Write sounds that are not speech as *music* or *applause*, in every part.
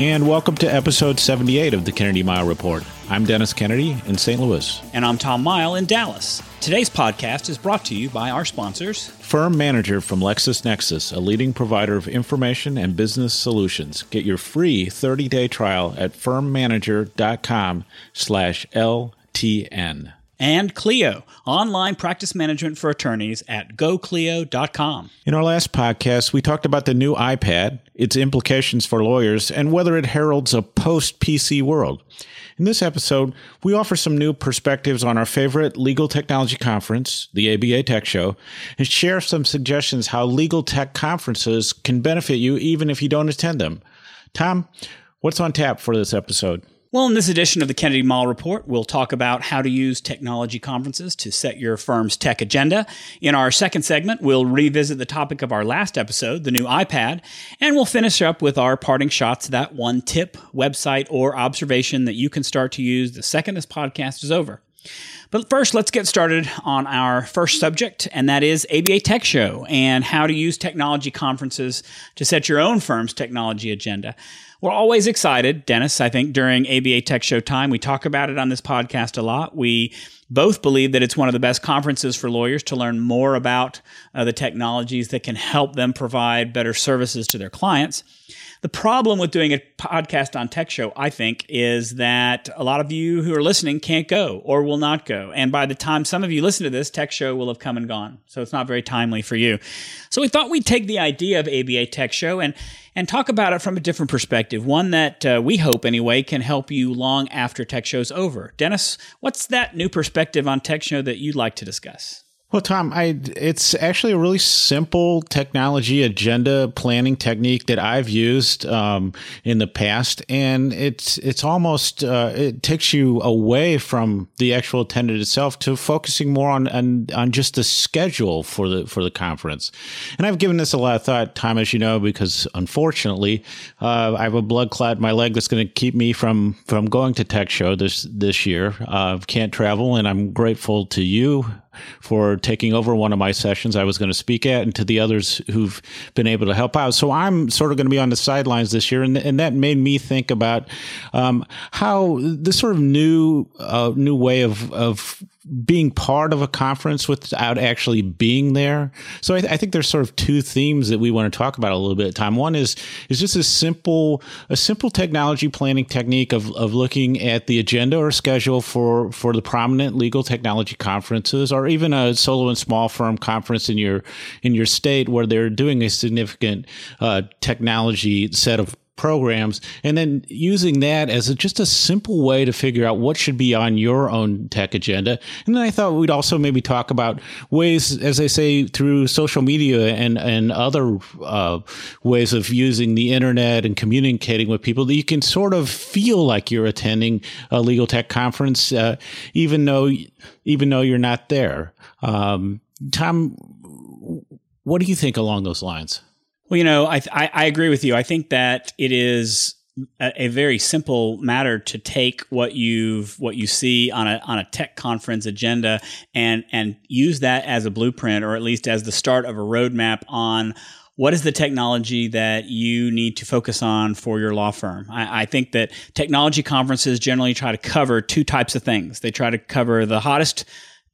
And welcome to episode 78 of the Kennedy Mighell Report. I'm Dennis Kennedy in St. Louis. And I'm Tom Mighell in Dallas. Today's podcast is brought to you by our sponsors. Firm Manager from LexisNexis, a leading provider of information and business solutions. Get your free 30-day trial at firmmanager.com slash LTN. And Clio, online practice management for attorneys at goclio.com. In our last podcast, we talked about the new iPad, its implications for lawyers, and whether it heralds a post PC world. In this episode, we offer some new perspectives on our favorite legal technology conference, the ABA Tech Show, and share some suggestions how legal tech conferences can benefit you even if you don't attend them. Tom, what's on tap for this episode? Well, in this edition of the Kennedy Mighell Report, we'll talk about how to use technology conferences to set your firm's tech agenda. In our second segment, we'll revisit the topic of our last episode, the new iPad, and we'll finish up with our parting shots, that one tip, website, or observation that you can start to use the second this podcast is over. But first, let's get started on our first subject, and that is ABA Tech Show and how to use technology conferences to set your own firm's technology agenda. We're always excited, Dennis. I think during ABA Tech Show time, we talk about it on this podcast a lot. We both believe that it's one of the best conferences for lawyers to learn more about uh, the technologies that can help them provide better services to their clients. The problem with doing a podcast on Tech Show, I think, is that a lot of you who are listening can't go or will not go. And by the time some of you listen to this, Tech Show will have come and gone. So it's not very timely for you. So we thought we'd take the idea of ABA Tech Show and and talk about it from a different perspective, one that uh, we hope anyway can help you long after Tech Show's over. Dennis, what's that new perspective on Tech Show that you'd like to discuss? Well, Tom, I it's actually a really simple technology agenda planning technique that I've used um, in the past, and it's it's almost uh, it takes you away from the actual attendance itself to focusing more on, on on just the schedule for the for the conference. And I've given this a lot of thought, Tom, as you know, because unfortunately, uh, I have a blood clot in my leg that's going to keep me from from going to Tech Show this this year. Uh, can't travel, and I'm grateful to you for taking over one of my sessions I was going to speak at and to the others who've been able to help out. So I'm sort of going to be on the sidelines this year. And, and that made me think about um, how this sort of new, uh, new way of, of being part of a conference without actually being there. So I, th- I, think there's sort of two themes that we want to talk about a little bit. Time one is is just a simple a simple technology planning technique of of looking at the agenda or schedule for for the prominent legal technology conferences or even a solo and small firm conference in your in your state where they're doing a significant uh, technology set of programs and then using that as a, just a simple way to figure out what should be on your own tech agenda. And then I thought we'd also maybe talk about ways, as I say, through social media and, and other uh, ways of using the internet and communicating with people that you can sort of feel like you're attending a legal tech conference, uh, even though, even though you're not there. Um, Tom, what do you think along those lines? Well, you know, I, I, I agree with you. I think that it is a, a, very simple matter to take what you've what you see on a on a tech conference agenda and and use that as a blueprint or at least as the start of a roadmap on what is the technology that you need to focus on for your law firm? I, I, think that technology conferences generally try to cover two types of things. They try to cover the hottest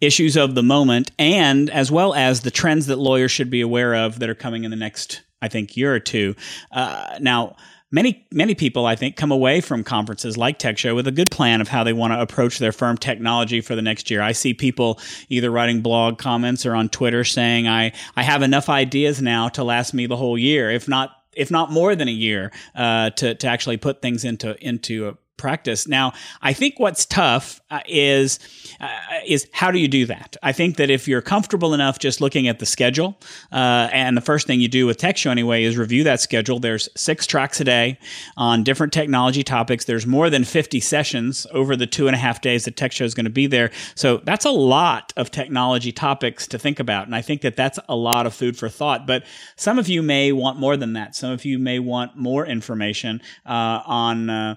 issues of the moment and as well as the trends that lawyers should be aware of that are coming in the next I think year or two. Uh, now, many many people I think come away from conferences like Tech Show with a good plan of how they want to approach their firm technology for the next year. I see people either writing blog comments or on Twitter saying I I have enough ideas now to last me the whole year, if not if not more than a year, uh, to to actually put things into into practice. Now, I think what's tough uh, is uh, is how do you do that? I think that if you're comfortable enough just looking at the schedule, uh, and the first thing you do with Tech Show anyway is review that schedule. There's six tracks a day on different technology topics. There's more than 50 sessions over the two and a half days that Tech Show is going to be there. So that's a lot of technology topics to think about, and I think that that's a lot of food for thought. But some of you may want more than that. Some of you may want more information uh, on uh,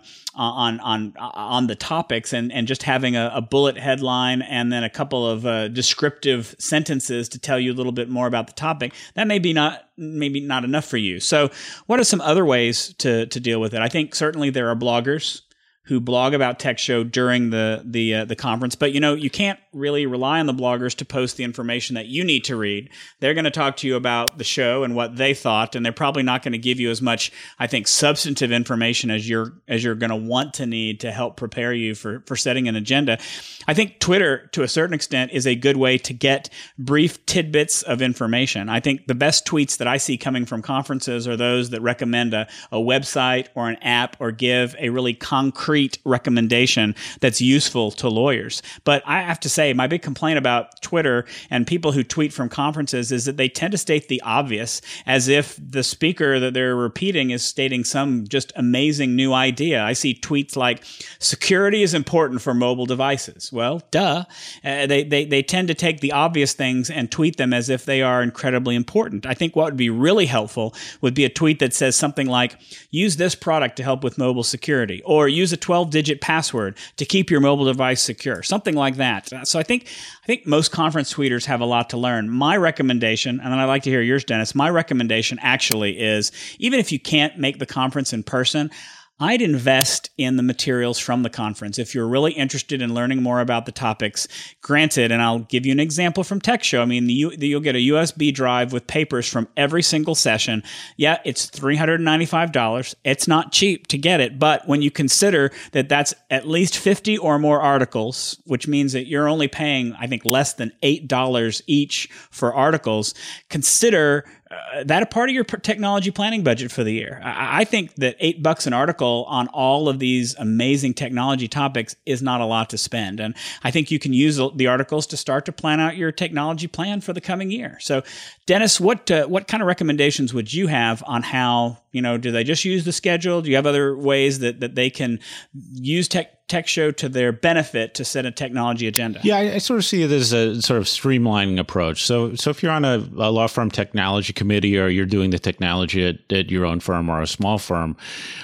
on on on the topics and and just having a, a bullet headline and then a couple of uh, descriptive sentences to tell you a little bit more about the topic. That may be not maybe not enough for you. So, what are some other ways to to deal with it? I think certainly there are bloggers who blog about Tech Show during the the uh, the conference. But you know, you can't really rely on the bloggers to post the information that you need to read. They're going to talk to you about the show and what they thought, and they're probably not going to give you as much, I think, substantive information as you're as you're going to want to need to help prepare you for for setting an agenda. I think Twitter, to a certain extent, is a good way to get brief tidbits of information. I think the best tweets that I see coming from conferences are those that recommend a, a website or an app or give a really concrete recommendation that's useful to lawyers. But I have to say, my big complaint about Twitter and people who tweet from conferences is that they tend to state the obvious as if the speaker that they're repeating is stating some just amazing new idea. I see tweets like, security is important for mobile devices. Well, duh. Uh, they, they, they tend to take the obvious things and tweet them as if they are incredibly important. I think what would be really helpful would be a tweet that says something like, use this product to help with mobile security, or use a 12 digit password to keep your mobile device secure, something like that. So I think I think most conference tweeters have a lot to learn. My recommendation, and then I'd like to hear yours, Dennis. My recommendation actually is even if you can't make the conference in person, I'd invest in the materials from the conference. If you're really interested in learning more about the topics, granted, and I'll give you an example from Tech Show. I mean, the, you'll get a USB drive with papers from every single session. Yeah, it's $395. It's not cheap to get it, but when you consider that that's at least 50 or more articles, which means that you're only paying, I think, less than $8 each for articles, consider uh, that a part of your technology planning budget for the year. I, I think that eight bucks an article on all of these amazing technology topics is not a lot to spend. And I think you can use the articles to start to plan out your technology plan for the coming year. So, Dennis, what uh, what kind of recommendations would you have on how you know do they just use the schedule? Do you have other ways that that they can use tech tech show to their benefit to set a technology agenda. Yeah, I, I, sort of see it as a sort of streamlining approach. So, so if you're on a, a law firm technology committee or you're doing the technology at, at, your own firm or a small firm,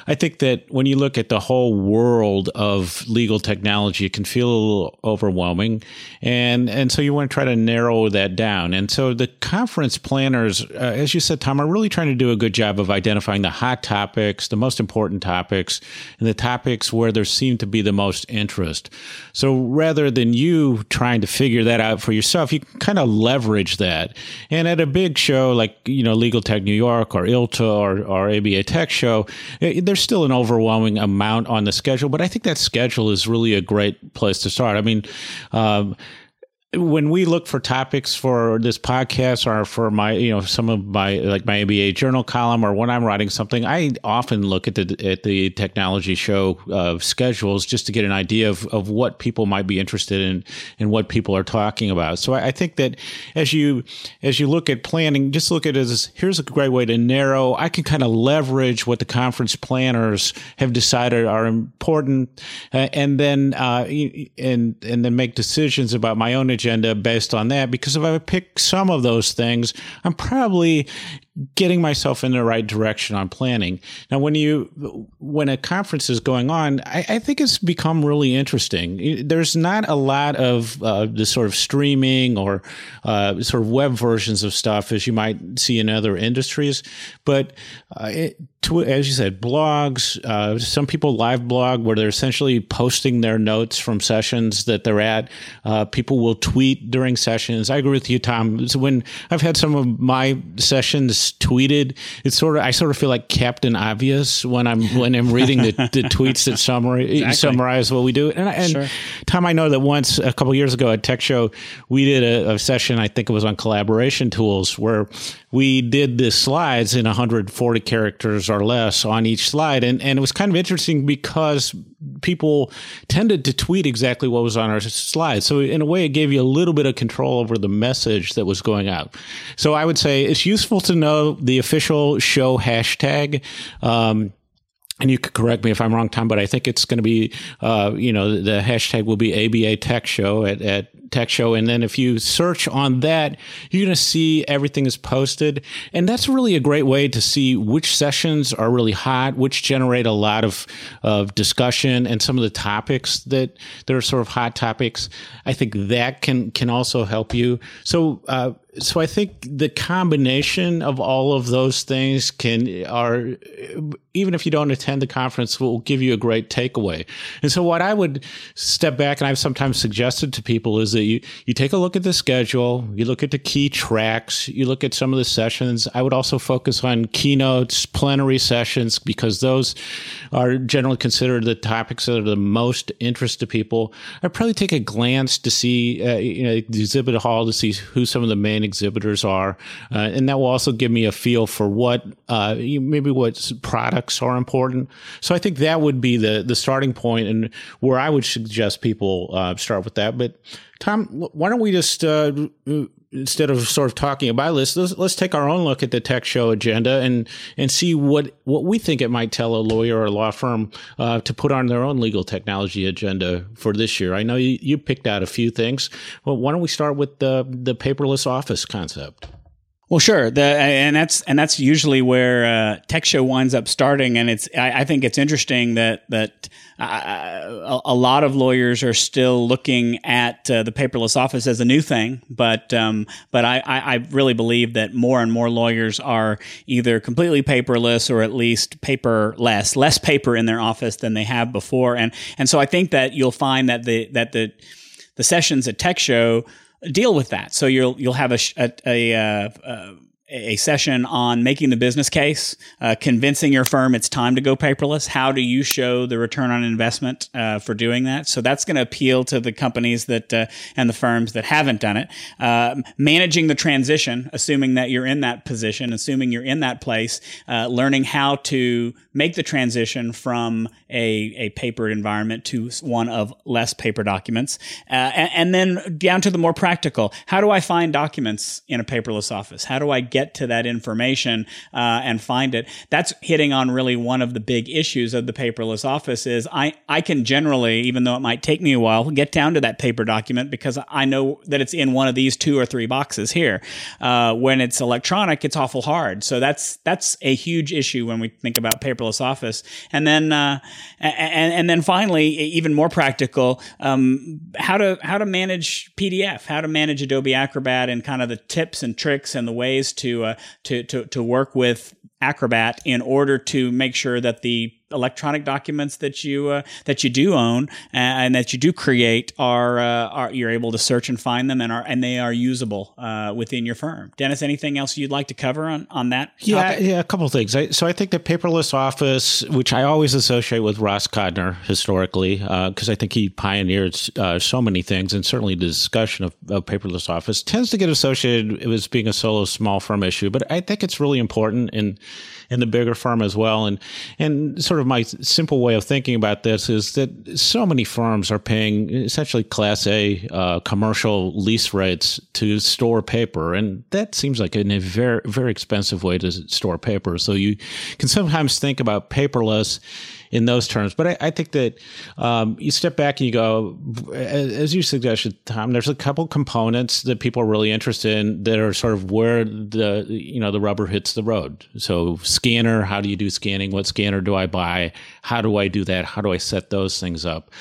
I think that when you look at the whole world of legal technology, it can feel a little overwhelming, and and so you want to try to narrow that down. And so the conference planners, uh, as you said, Tom, are really trying to do a good job of identifying the hot topics, the most important topics, and the topics where there seem to be the most interest. So rather than you trying to figure that out for yourself, you can kind of leverage that. And at a big show like, you know, Legal Tech New York or ILTA or, or ABA Tech Show, eh, there's still an overwhelming amount on the schedule, but I think that schedule is really a great place to start. I mean, um, when we look for topics for this podcast or for my, you know, some of my like my ABA journal column or when I'm writing something, I often look at the at the technology show uh, schedules just to get an idea of, of what people might be interested in and what people are talking about. So I, I, think that as you as you look at planning, just look at it as here's a great way to narrow. I can kind of leverage what the conference planners have decided are important, uh, and then uh, and and then make decisions about my own agenda based on that because if I pick some of those things, I'm probably getting myself in the right direction on planning. Now, when you when a conference is going on, I, I think it's become really interesting. There's not a lot of uh, the sort of streaming or uh, sort of web versions of stuff as you might see in other industries, but uh, it, to, as you said, blogs. Uh, some people live blog where they're essentially posting their notes from sessions that they're at. Uh, people will tweet during sessions. I agree with you, Tom. So when I've had some of my sessions tweeted. It's sort of I sort of feel like Captain Obvious when I'm when I'm reading the, the *laughs* tweets that summarize exactly. summarize what we do. And, and sure. Tom, I know that once a couple years ago at Tech Show, we did a, a session. I think it was on collaboration tools where we did the slides in 140 characters or less on each slide, and and it was kind of interesting because people tended to tweet exactly what was on our slides. So in a way, it gave you a little bit of control over the message that was going out. So I would say it's useful to know the official show hashtag. Um, and you could correct me if I'm wrong, Tom, but I think it's going to be, uh, you know, the hashtag will be ABA Tech Show at, at Tech Show. And then if you search on that, you're going to see everything is posted. And that's really a great way to see which sessions are really hot, which generate a lot of, of discussion and some of the topics that, that are sort of hot topics. I think that can, can also help you. So, uh, so I think the combination of all of those things can are even if you don't attend the conference will give you a great takeaway. And so what I would step back and I've sometimes suggested to people is that you you take a look at the schedule, you look at the key tracks, you look at some of the sessions. I would also focus on keynotes, plenary sessions because those are generally considered the topics that are the most interest to people. I'd probably take a glance to see uh, you know the exhibit hall to see who some of the main exhibitors are, uh, and that will also give me a feel for what uh, maybe what products are important. So I think that would be the the starting point, and where I would suggest people uh, start with that. But Tom, why don't we just uh, instead of sort of talking about this, let's, let's take our own look at the tech show agenda and and see what what we think it might tell a lawyer or a law firm uh, to put on their own legal technology agenda for this year. I know you, you picked out a few things. Well, why don't we start with the the paperless office concept? Well, sure. The, and that's and that's usually where uh, Tech Show winds up starting. And it's I, I think it's interesting that that uh, a, lot of lawyers are still looking at uh, the paperless office as a new thing. But um, but I, I really believe that more and more lawyers are either completely paperless or at least paperless, less paper in their office than they have before. And and so I think that you'll find that the that the the sessions at Tech Show deal with that. So you'll you'll have a a, a, a, uh, a session on making the business case, uh, convincing your firm it's time to go paperless. How do you show the return on investment uh, for doing that? So that's going to appeal to the companies that uh, and the firms that haven't done it. Um, managing the transition, assuming that you're in that position, assuming you're in that place, uh, learning how to make the transition from a, a paper environment to one of less paper documents. Uh, and, and, then down to the more practical. How do I find documents in a paperless office? How do I get to that information uh, and find it? That's hitting on really one of the big issues of the paperless office is I, I can generally, even though it might take me a while, get down to that paper document because I know that it's in one of these two or three boxes here. Uh, when it's electronic, it's awful hard. So that's, that's a huge issue when we think about paperless office. And then, uh, and, and then finally, even more practical, um, how to how to manage PDF, how to manage Adobe Acrobat, and kind of the tips and tricks and the ways to uh, to, to to work with Acrobat in order to make sure that the electronic documents that you uh, that you do own and that you do create are uh, are you're able to search and find them and are and they are usable uh, within your firm. Dennis, anything else you'd like to cover on on that? Yeah, yeah, a couple of things. I, so I think the paperless office, which I always associate with Ross Kodner historically, because uh, I think he pioneered uh, so many things, and certainly the discussion of, of paperless office tends to get associated with being a solo small firm issue, but I think it's really important in in the bigger firm as well. And and sort of my simple way of thinking about this is that so many firms are paying essentially Class A uh, commercial lease rates to store paper, and that seems like a very very expensive way to store paper. So you can sometimes think about paperless in those terms. But I, I think that um, you step back and you go, as you suggested, Tom. There's a couple components that people are really interested in that are sort of where the you know the rubber hits the road. So scanner, how do you do scanning? What scanner do I buy? How do I do that? How do I set those things up?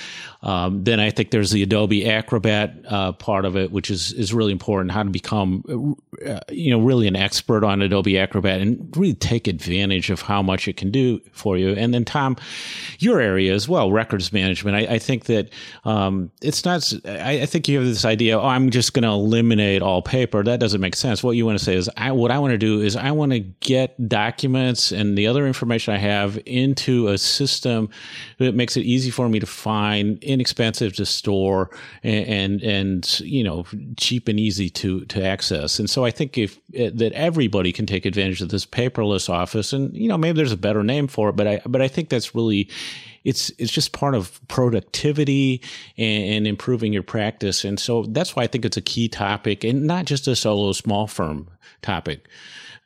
Um, then I think there's the Adobe Acrobat uh, part of it, which is is really important. How to become, uh, you know, really an expert on Adobe Acrobat and really take advantage of how much it can do for you. And then Tom, your area as well, records management. I, I think that um, it's not. I, I, think you have this idea. Oh, I'm just going to eliminate all paper. That doesn't make sense. What you want to say is, I, what I want to do is I want to get documents and the other information I have into a system that makes it easy for me to find inexpensive to store and, and, and you know cheap and easy to to access. And so I think if eh, that everybody can take advantage of this paperless office, and you know maybe there's a better name for it, but I but I think that's really it's it's just part of productivity and, and, improving your practice. And so that's why I think it's a key topic and not just a solo small firm topic.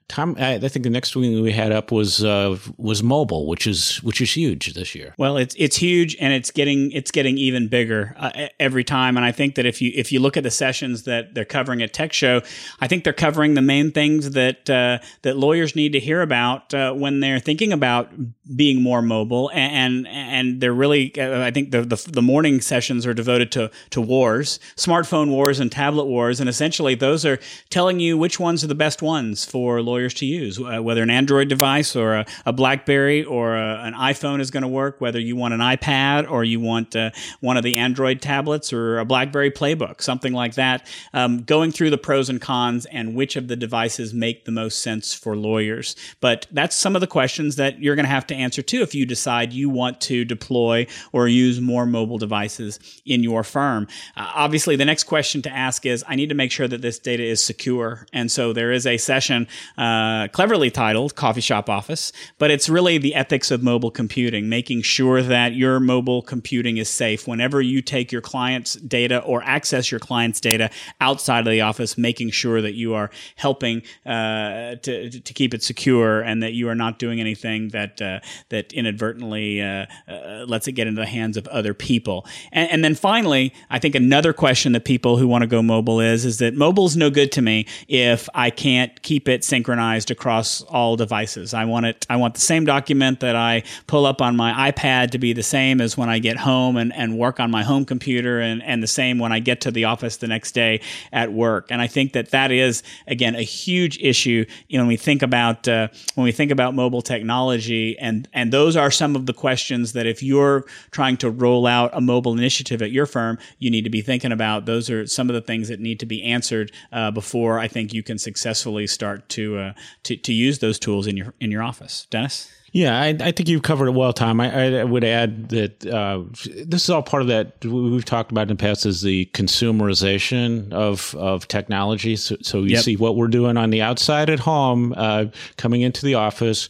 Tom, I think the next thing we had up was uh, was mobile, which is which is huge this year. Well, it's it's huge, and it's getting it's getting even bigger uh, every time. And I think that if you if you look at the sessions that they're covering at Tech Show, I think they're covering the main things that uh, that lawyers need to hear about uh, when they're thinking about being more mobile. And and, and they're really, uh, I think the, the, the morning sessions are devoted to to wars, smartphone wars, and tablet wars, and essentially those are telling you which ones are the best ones for lawyers lawyers to use, uh, whether an Android device or a, a BlackBerry or a, an iPhone is going to work, whether you want an iPad or you want uh, one of the Android tablets or a BlackBerry Playbook, something like that. Um, going through the pros and cons and which of the devices make the most sense for lawyers. But that's some of the questions that you're going to have to answer too if you decide you want to deploy or use more mobile devices in your firm. Uh, obviously, the next question to ask is I need to make sure that this data is secure. And so there is a session. Uh, uh, cleverly titled Coffee Shop Office, but it's really the ethics of mobile computing, making sure that your mobile computing is safe whenever you take your client's data or access your client's data outside of the office, making sure that you are helping uh, to, to keep it secure and that you are not doing anything that uh, that inadvertently uh, uh, lets it get into the hands of other people. And, and then finally, I think another question that people who want to go mobile is is that mobile's no good to me if I can't keep it synchronized synchronized across all devices. I want it. I want the same document that I pull up on my iPad to be the same as when I get home and, and work on my home computer, and, and the same when I get to the office the next day at work. And I think that that is again a huge issue. You know, when we think about uh, when we think about mobile technology, and and those are some of the questions that if you're trying to roll out a mobile initiative at your firm, you need to be thinking about. Those are some of the things that need to be answered uh, before I think you can successfully start to uh, to to use those tools in your in your office. Dennis. Yeah, I, I, think you've covered it well, Tom. I, I would add that uh, this is all part of that we've talked about in the past is the consumerization of of technology. So, so you yep. see what we're doing on the outside at home, uh, coming into the office.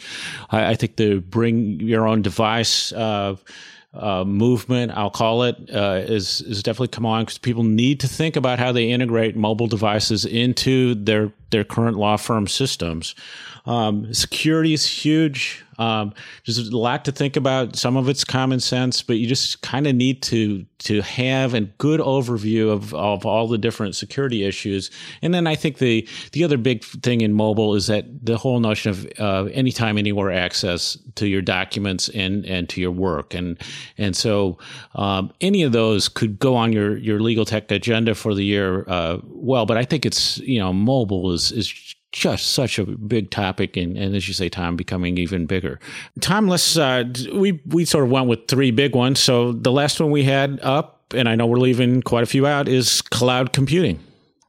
I, I, think the bring your own device. Uh, uh, movement, I'll call it, uh, is is definitely come on because people need to think about how they integrate mobile devices into their their current law firm systems. Um, security is huge. Um, there's a lot to think about. Some of it's common sense, but you just kind of need to to have a good overview of, of all the different security issues. And then I think the the other big thing in mobile is that the whole notion of uh, anytime, anywhere access to your documents and and to your work. And and so um, any of those could go on your your legal tech agenda for the year. Uh, well, but I think it's you know mobile is is just such a big topic, and, and as you say, Tom, becoming even bigger. Tom, let's uh, we we sort of went with three big ones. So the last one we had up, and I know we're leaving quite a few out, is cloud computing.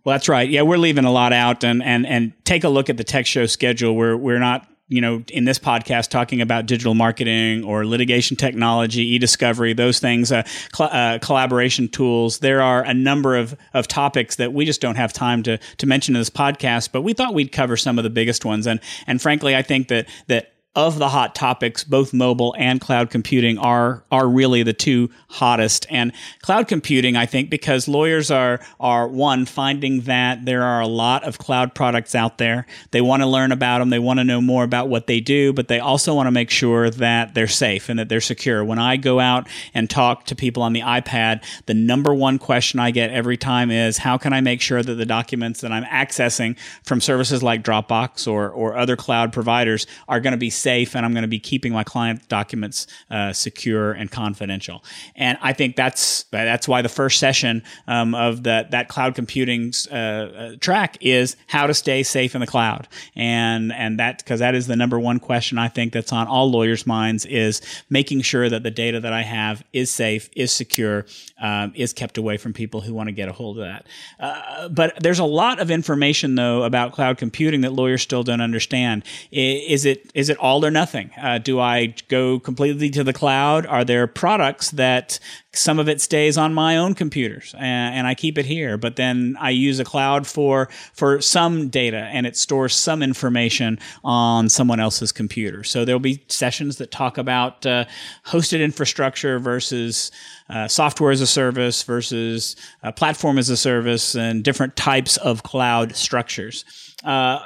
Well, that's right. Yeah, we're leaving a lot out, and and and take a look at the tech show schedule. We're we're not you know, in this podcast talking about digital marketing or litigation technology, e-discovery, those things, uh, cl- uh, collaboration tools. There are a number of, of topics that we just don't have time to, to mention in this podcast, but we thought we'd cover some of the biggest ones. And, and frankly, I think that, that of the hot topics, both mobile and cloud computing are are really the two hottest. And cloud computing, I think, because lawyers are are one finding that there are a lot of cloud products out there. They want to learn about them. They want to know more about what they do, but they also want to make sure that they're safe and that they're secure. When I go out and talk to people on the iPad, the number one question I get every time is how can I make sure that the documents that I'm accessing from services like Dropbox or or other cloud providers are going to be safe and I'm going to be keeping my client documents uh, secure and confidential. And I think that's that's why the first session um, of that that cloud computing uh, uh, track is how to stay safe in the cloud. And and that because that is the number one question I think that's on all lawyers' minds is making sure that the data that I have is safe, is secure, um, is kept away from people who want to get a hold of that. Uh, but there's a lot of information though about cloud computing that lawyers still don't understand. Is it is it all all or nothing? Uh, do I go completely to the cloud? Are there products that some of it stays on my own computers and, and, I keep it here. But then I use a cloud for for some data and it stores some information on someone else's computer. So there'll be sessions that talk about uh, hosted infrastructure versus uh, software as a service versus uh, platform as a service and different types of cloud structures uh,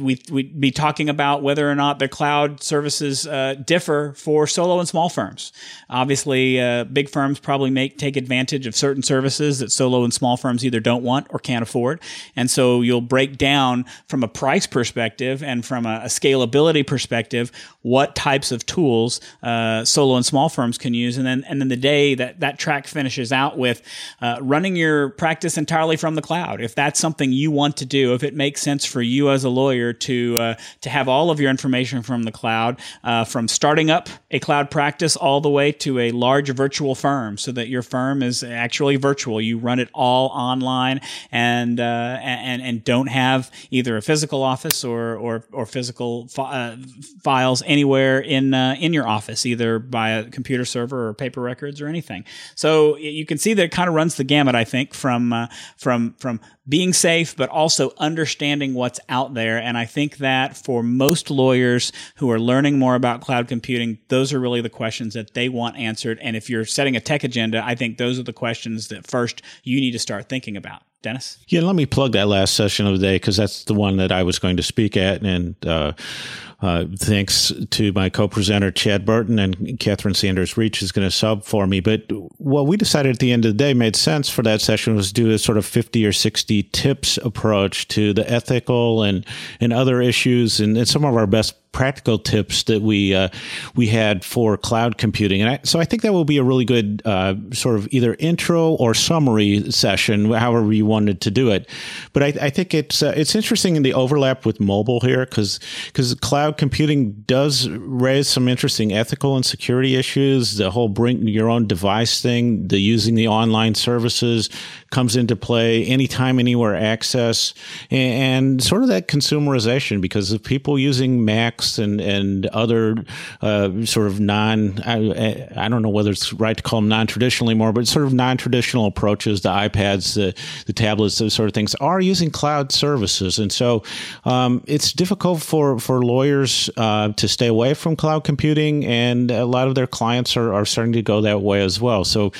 we, we'd be talking about whether or not the cloud services uh, differ for solo and small firms. Obviously, uh, big firms probably make take advantage of certain services that solo and small firms either don't want or can't afford, and so you'll break down from a price perspective and from a, a scalability perspective what types of tools uh, solo and small firms can use, and then and then the day that that track finishes out with uh, running your practice entirely from the cloud. If that's something you want to do, if it makes sense for you as a lawyer to uh, to have all of your information from the cloud, uh, from starting up a cloud practice all the way to a large virtual firm, so that your firm is actually virtual. You run it all online and uh, and and don't have either a physical office or or or physical fi- uh, files anywhere in uh, in your office, either by a computer server or paper records or anything. So you can see that it kind of runs the gamut. I think from uh, from from being safe, but also understanding what's out there. And I think that for most lawyers who are learning more about cloud computing, those are really the questions that they want answered. And if you're setting a tech agenda, I think those are the questions that first you need to start thinking about. Dennis? Yeah, let me plug that last session of the day because that's the one that I was going to speak at. And uh, uh, thanks to my co-presenter Chad Burton and Catherine Sanders Reach is going to sub for me. But what we decided at the end of the day made sense for that session was do a sort of 50 or 60 tips approach to the ethical and, and other issues and, and some of our best practical tips that we uh, we had for cloud computing, and I, so I think that will be a really good uh, sort of either intro or summary session, however you wanted to do it. But I, I think it's uh, it's interesting in the overlap with mobile here because because cloud computing does raise some interesting ethical and security issues. The whole bring your own device thing, the using the online services comes into play, anytime, anywhere access, and, and sort of that consumerization because of people using Macs and and other uh, sort of non I, I, don't know whether it's right to call them non traditional anymore, but sort of non traditional approaches, the iPads, the the tablets, those sort of things are using cloud services, and so um, it's difficult for for lawyers uh, to stay away from cloud computing, and a lot of their clients are, are starting to go that way as well. So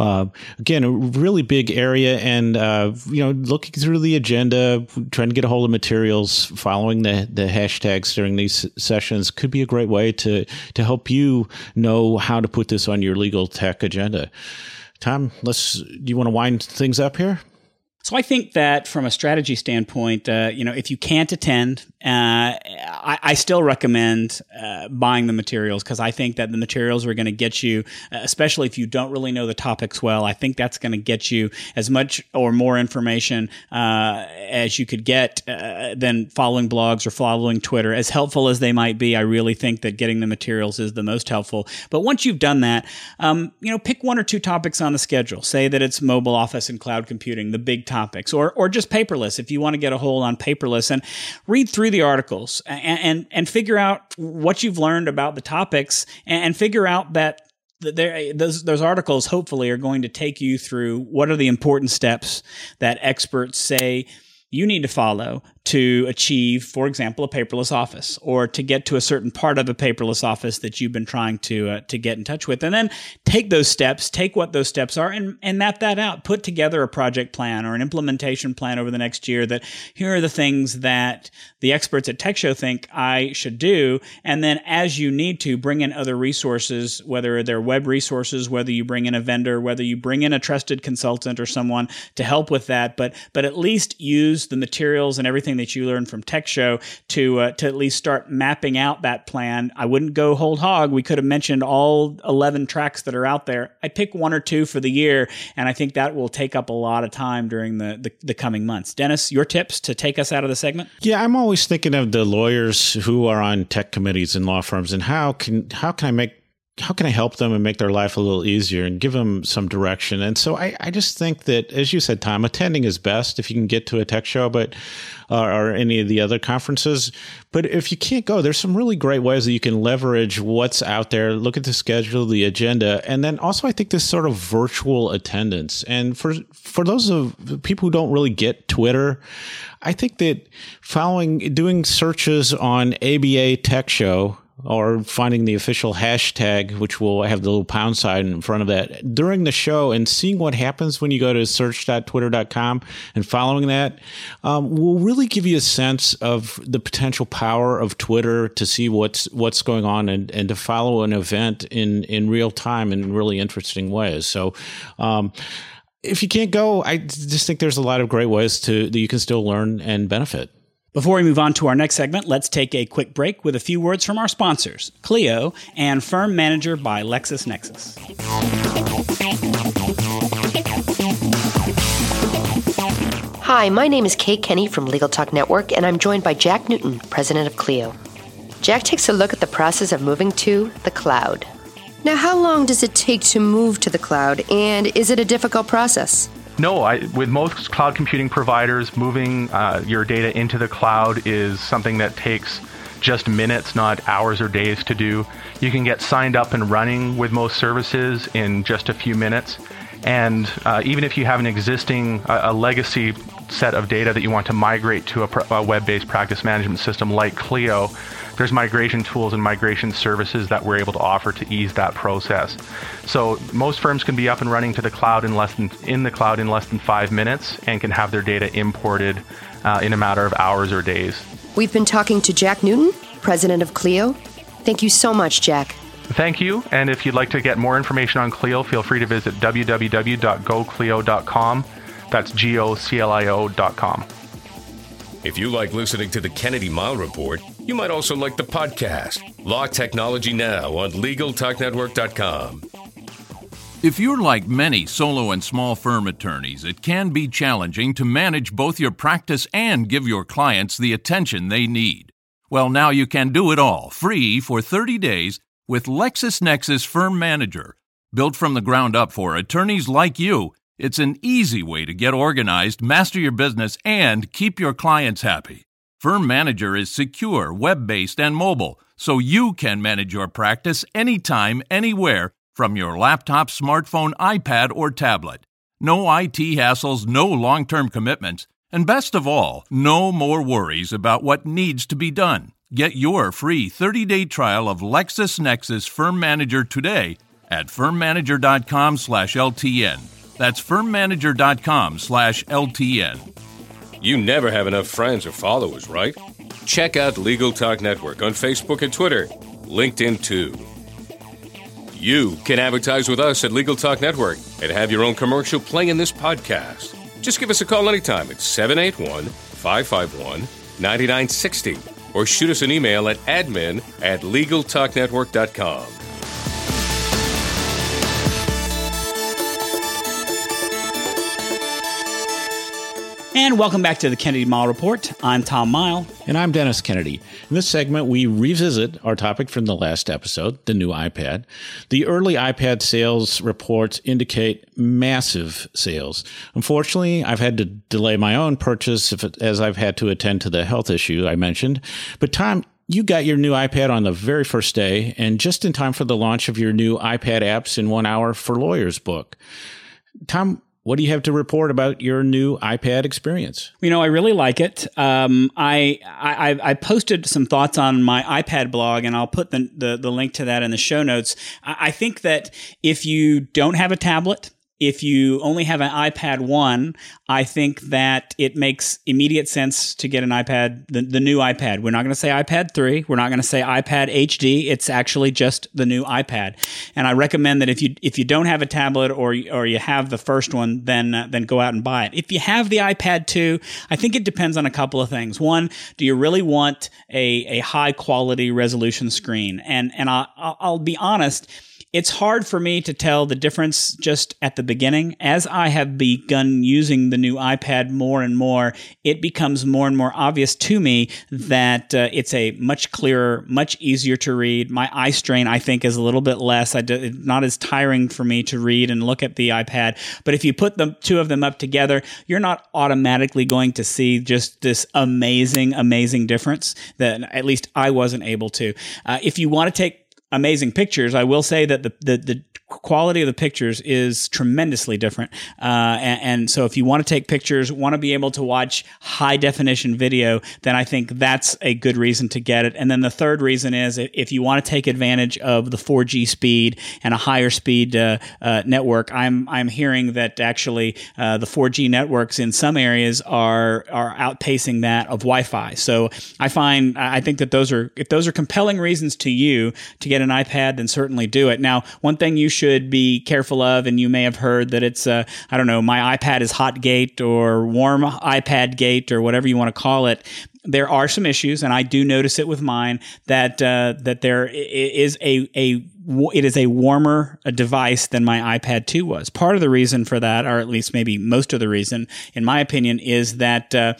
uh, again, a really big area, and uh, you know, looking through the agenda, trying to get a hold of materials, following the the hashtags during these sessions could be a great way to to help you know how to put this on your legal tech agenda. Tom, let's. Do you want to wind things up here? So I think that from a strategy standpoint, uh, you know, if you can't attend, uh, I, I, still recommend uh, buying the materials because I think that the materials are going to get you, especially if you don't really know the topics well. I think that's going to get you as much or more information uh, as you could get uh, than following blogs or following Twitter. As helpful as they might be, I really think that getting the materials is the most helpful. But once you've done that, um, you know, pick one or two topics on the schedule. Say that it's mobile office and cloud computing, the big topics, or or just paperless if you want to get a hold on paperless and read through the articles and and, and figure out what you've learned about the topics and, and figure out that there, those those articles hopefully are going to take you through what are the important steps that experts say you need to follow to achieve, for example, a paperless office or to get to a certain part of a paperless office that you've been trying to uh, to get in touch with. And then take those steps, take what those steps are and, and map that out. Put together a project plan or an implementation plan over the next year that here are the things that the experts at Tech Show think I should do. And then as you need to bring in other resources, whether they're web resources, whether you bring in a vendor, whether you bring in a trusted consultant or someone to help with that, but but at least use the materials and everything that you learned from Tech Show to uh, to at least start mapping out that plan. I wouldn't go whole hog. We could have mentioned all 11 tracks that are out there. I pick one or two for the year, and I think that will take up a lot of time during the, the, the coming months. Dennis, your tips to take us out of the segment? Yeah, I'm always thinking of the lawyers who are on tech committees and law firms and how can how can I make how can I help them and make their life a little easier and give them some direction? And so I, I just think that, as you said, Tom, attending is best if you can get to a tech show, but uh, or any of the other conferences. But if you can't go, there's some really great ways that you can leverage what's out there. Look at the schedule, the agenda, and then also I think this sort of virtual attendance. And for for those of people who don't really get Twitter, I think that following doing searches on ABA Tech Show or finding the official hashtag, which will have the little pound sign in front of that during the show, and seeing what happens when you go to search.twitter.com and following that um, will really give you a sense of the potential power of Twitter to see what's what's going on and, and to follow an event in in real time in really interesting ways. So. Um, if you can't go, I just think there's a lot of great ways to that you can still learn and benefit. Before we move on to our next segment, let's take a quick break with a few words from our sponsors, Clio and Firm Manager by LexisNexis. Hi, my name is Kate Kenny from Legal Talk Network, and I'm joined by Jack Newton, president of Clio. Jack takes a look at the process of moving to the cloud. Now, how long does it take to move to the cloud, and is it a difficult process? No, I, with most cloud computing providers, moving uh, your data into the cloud is something that takes just minutes, not hours or days to do. You can get signed up and running with most services in just a few minutes. And uh, even if you have an existing, uh, a legacy set of data that you want to migrate to a, pr- a web based practice management system like Clio, there's migration tools and migration services that we're able to offer to ease that process. So most firms can be up and running to the cloud in less than in the cloud in less than five minutes and can have their data imported uh, in a matter of hours or days. We've been talking to Jack Newton, president of Clio. Thank you so much, Jack. Thank you. And if you'd like to get more information on Clio, feel free to visit www.goclio.com. That's G O C L I O.com. If you like listening to the Kennedy Mighell Report, you might also like the podcast, Law Technology Now, on LegalTalkNetwork.com. If you're like many solo and small firm attorneys, it can be challenging to manage both your practice and give your clients the attention they need. Well, now you can do it all free for 30 days with LexisNexis Firm Manager. Built from the ground up for attorneys like you, it's an easy way to get organized, master your business, and keep your clients happy. Firm Manager is secure, web based, and mobile, so you can manage your practice anytime, anywhere from your laptop, smartphone, iPad, or tablet. No IT hassles, no long term commitments, and best of all, no more worries about what needs to be done. Get your free 30 day trial of LexisNexis Firm Manager today at firmmanager.com slash LTN. That's firmmanager.com slash LTN. You never have enough friends or followers, right? Check out Legal Talk Network on Facebook and Twitter, LinkedIn too. You can advertise with us at Legal Talk Network and have your own commercial play in this podcast. Just give us a call anytime at 781 551 9960 or shoot us an email at admin at LegalTalkNetwork.com. And welcome back to the Kennedy Mighell Report. I'm Tom Mighell. And I'm Dennis Kennedy. In this segment, we revisit our topic from the last episode, the new iPad. The early iPad sales reports indicate massive sales. Unfortunately, I've had to delay my own purchase as I've had to attend to the health issue I mentioned. But Tom, you got your new iPad on the very first day and just in time for the launch of your new iPad apps in one hour for lawyers book. Tom, what do you have to report about your new iPad experience? You know, I really like it. Um, I, I I posted some thoughts on my iPad blog, and I'll put the, the, the link to that in the show notes. I think that if you don't have a tablet, if you only have an iPad 1, I think that it makes immediate sense to get an iPad, the, the new iPad. We're not going to say iPad 3. We're not going to say iPad HD. It's actually just the new iPad. And I recommend that if you if you don't have a tablet or or you have the first one, then uh, then go out and buy it. If you have the iPad 2, I think it depends on a couple of things. One, do you really want a, a high quality resolution screen? And and I, I'll be honest, it's hard for me to tell the difference just at the beginning. As I have begun using the new iPad more and more, it becomes more and more obvious to me that uh, it's a much clearer, much easier to read. My eye strain, I think, is a little bit less. I do, not as tiring for me to read and look at the iPad. But if you put the two of them up together, you're not automatically going to see just this amazing, amazing difference that at least I wasn't able to. Uh, if you want to take amazing pictures. I will say that the, the, the quality of the pictures is tremendously different. Uh, and, and, so if you want to take pictures, want to be able to watch high definition video, then I think that's a good reason to get it. And then the third reason is if you want to take advantage of the 4G speed and a higher speed uh, uh, network, I'm I'm hearing that actually uh, the 4G networks in some areas are are outpacing that of Wi-Fi. So I find I think that those are if those are compelling reasons to you to get an iPad, then certainly do it. Now, one thing you should be careful of, and you may have heard that it's, uh, I don't know, my iPad is hot gate or warm iPad gate or whatever you want to call it there are some issues, and I do notice it with mine that uh, that there is a a it is a warmer device than my iPad 2 was. Part of the reason for that, or at least maybe most of the reason, in my opinion, is that uh,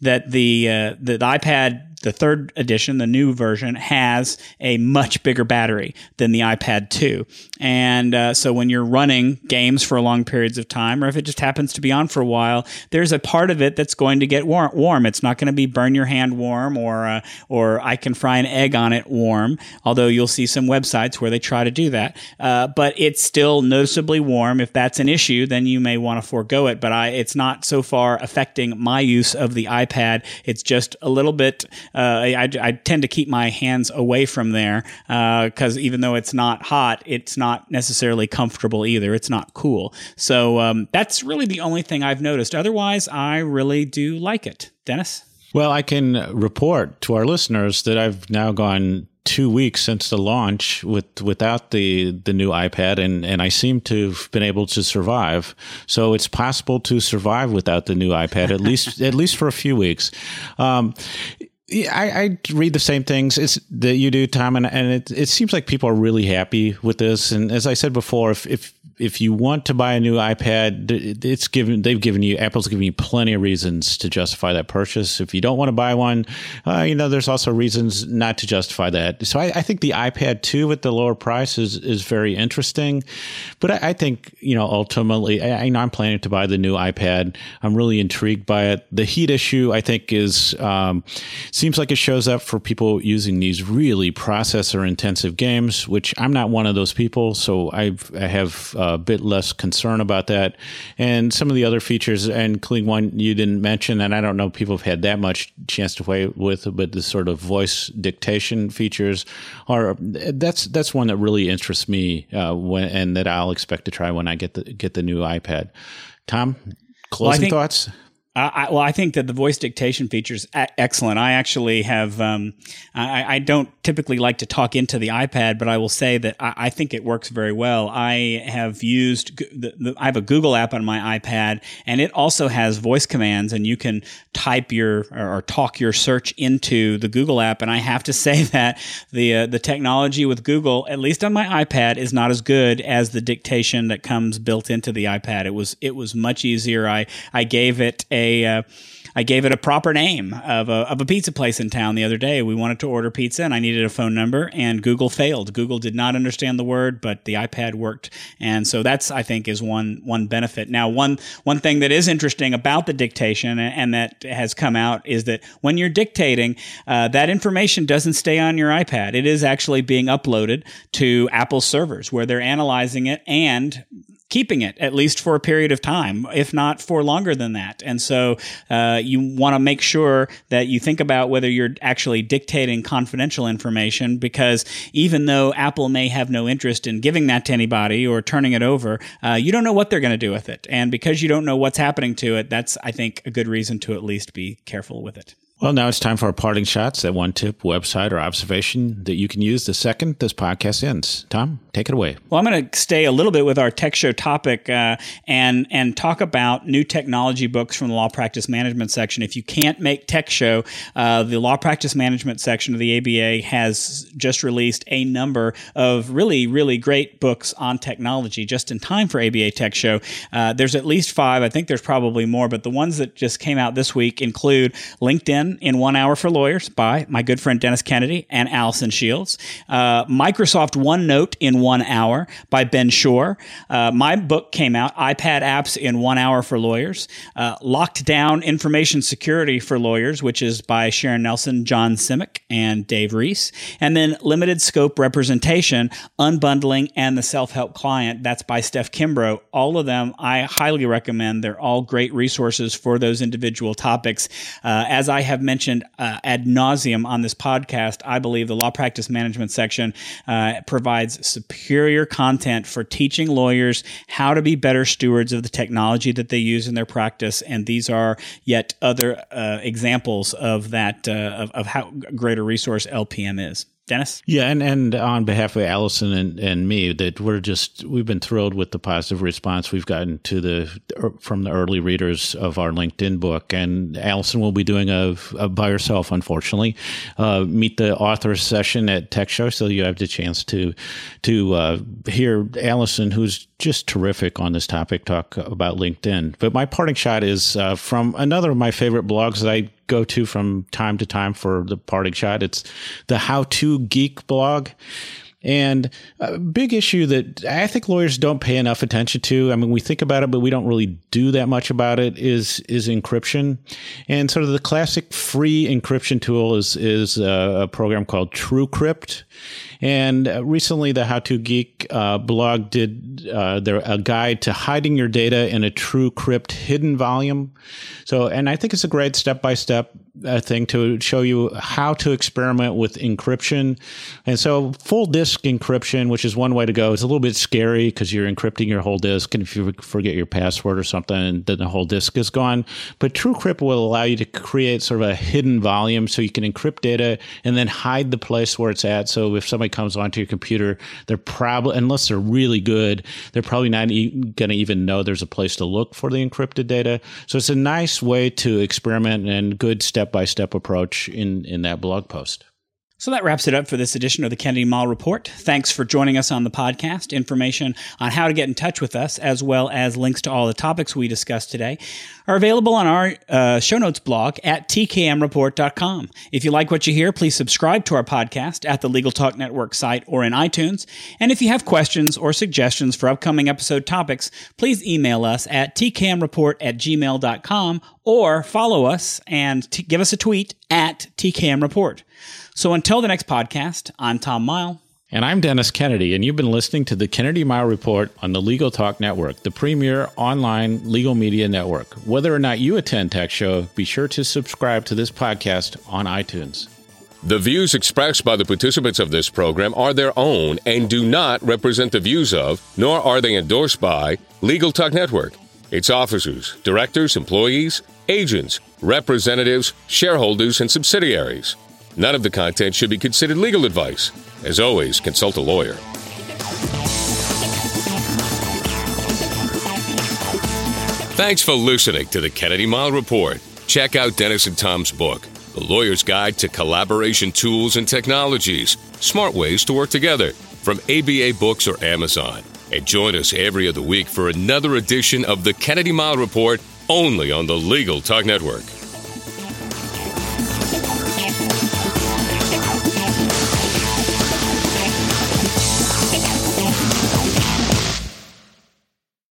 that the, uh, the the iPad the third edition, the new version, has a much bigger battery than the iPad 2. And uh, so when you're running games for long periods of time, or if it just happens to be on for a while, there's a part of it that's going to get war- warm. It's not going to be burn your hand warm or, uh, or I can fry an egg on it warm, although you'll see some websites where they try to do that. Uh, but it's still noticeably warm. If that's an issue, then you may want to forego it. But I, it's not so far affecting my use of the iPad. It's just a little bit I, I, tend to keep my hands away from there because uh, even though it's not hot, it's not necessarily comfortable either. It's not cool. So um, that's really the only thing I've noticed. Otherwise, I really do like it. Dennis? Well, I can report to our listeners that I've now gone two weeks since the launch with without the the new iPad, and and I seem to have been able to survive. So it's possible to survive without the new iPad at least *laughs* at least for a few weeks. Um, yeah, I, I, read the same things that you do, Tom, and, and it, it seems like people are really happy with this. And as I said before, if, if if you want to buy a new iPad, it's given they've given you Apple's given you plenty of reasons to justify that purchase. If you don't want to buy one, uh, you know there's also reasons not to justify that. So I, I, think the iPad 2 at the lower price is is very interesting, but I, I think you know ultimately I, I'm planning to buy the new iPad. I'm really intrigued by it. The heat issue I think is um, seems like it shows up for people using these really processor intensive games, which I'm not one of those people. So I've, I have a bit less concern about that. And some of the other features, and including one you didn't mention, and I don't know people have had that much chance to play with, but the sort of voice dictation features are that's that's one that really interests me uh, when, and that I'll expect to try when I get the get the new iPad. Tom, closing well, think, thoughts. I, well, I think that the voice dictation feature is a- excellent. I actually have, um, I, I, don't typically like to talk into the iPad, but I will say that I, I think it works very well. I have used, the, the, I have a Google app on my iPad, and it also has voice commands, and you can type your or, or talk your search into the Google app. And I have to *laughs* say that the uh, the technology with Google, at least on my iPad, is not as good as the dictation that comes built into the iPad. It was it was much easier. I I gave it a uh, I gave it a proper name of a, of a pizza place in town the other day. We wanted to order pizza and I needed a phone number and Google failed. Google did not understand the word, but the iPad worked. And so that's, I think, is one, one benefit. Now, one, one thing that is interesting about the dictation and, that has come out is that when you're dictating, uh, that information doesn't stay on your iPad. It is actually being uploaded to Apple servers where they're analyzing it and keeping it at least for a period of time, if not for longer than that. And so uh, you want to make sure that you think about whether you're actually dictating confidential information because even though Apple may have no interest in giving that to anybody or turning it over, uh, you don't know what they're going to do with it. And because you don't know what's happening to it, that's, I think, a good reason to at least be careful with it. Well, now it's time for our parting shots. That one tip, website, or observation that you can use the second this podcast ends. Tom, take it away. Well, I'm going to stay a little bit with our tech show topic uh, and and talk about new technology books from the law practice management section. If you can't make tech show, uh, the law practice management section of the ABA has just released a number of really really great books on technology just in time for ABA Tech Show. Uh, there's at least five. I think there's probably more, but the ones that just came out this week include LinkedIn in One Hour for Lawyers by my good friend Dennis Kennedy and Allison Shields. Uh, Microsoft OneNote in One Hour by Ben Schorr. Uh, my book came out, iPad Apps in One Hour for Lawyers. Uh, Locked Down Information Security for Lawyers, which is by Sharon Nelson, John Simek, and Dave Ries. And then Limited Scope Representation, Unbundling, and the Self Help Client. That's by Steph Kimbro. All of them I highly recommend. They're all great resources for those individual topics. Uh, as I have have mentioned uh, ad nauseum on this podcast, I believe the law practice management section uh, provides superior content for teaching lawyers how to be better stewards of the technology that they use in their practice. And these are yet other uh, examples of that, uh, of, of how great a resource LPM is. Dennis? Yeah, and, and on behalf of Allison and, and me, that we're just we've been thrilled with the positive response we've gotten to the from the early readers of our LinkedIn book. And Allison will be doing a, a by herself, unfortunately, uh, meet the author session at Tech Show, so you have the chance to to uh, hear Allison, who's just terrific on this topic, talk about LinkedIn. But my parting shot is uh, from another of my favorite blogs that I go to from time to time for the parting shot. It's the How to Geek blog. And a big issue that I think lawyers don't pay enough attention to. I mean, we think about it, but we don't really do that much about it. Is is encryption, and sort of the classic free encryption tool is is a, program called TrueCrypt. And recently, the How to Geek uh, blog did uh, their, a guide to hiding your data in a TrueCrypt hidden volume. So, and I think it's a great step by step thing to show you how to experiment with encryption. And so, full disk encryption, which is one way to go, is a little bit scary because you're encrypting your whole disk, and if you forget your password or something, then the whole disk is gone. But TrueCrypt will allow you to create sort of a hidden volume, so you can encrypt data and then hide the place where it's at. So if somebody comes onto your computer, they're probably, unless they're really good, they're probably not e- going to even know there's a place to look for the encrypted data. So it's a nice way to experiment and good step by step approach in, in that blog post. So that wraps it up for this edition of the Kennedy Mighell Report. Thanks for joining us on the podcast. Information on how to get in touch with us, as well as links to all the topics we discussed today, are available on our uh, show notes blog at tkmreport.com. If you like what you hear, please subscribe to our podcast at the Legal Talk Network site or in iTunes. And if you have questions or suggestions for upcoming episode topics, please email us at tkmreport at gmail.com or follow us and t- give us a tweet at tkmreport. So until the next podcast, I'm Tom Mighell. And I'm Dennis Kennedy, and you've been listening to the Kennedy Mighell Report on the Legal Talk Network, the premier online legal media network. Whether or not you attend Tech Show, be sure to subscribe to this podcast on iTunes. The views expressed by the participants of this program are their own and do not represent the views of, nor are they endorsed by, Legal Talk Network, its officers, directors, employees, agents, representatives, shareholders, and subsidiaries. None of the content should be considered legal advice. As always, consult a lawyer. Thanks for listening to the Kennedy Mighell Report. Check out Dennis and Tom's book, The Lawyer's Guide to Collaboration Tools and Technologies Smart Ways to Work Together, from ABA Books or Amazon. And join us every other week for another edition of the Kennedy Mighell Report only on the Legal Talk Network.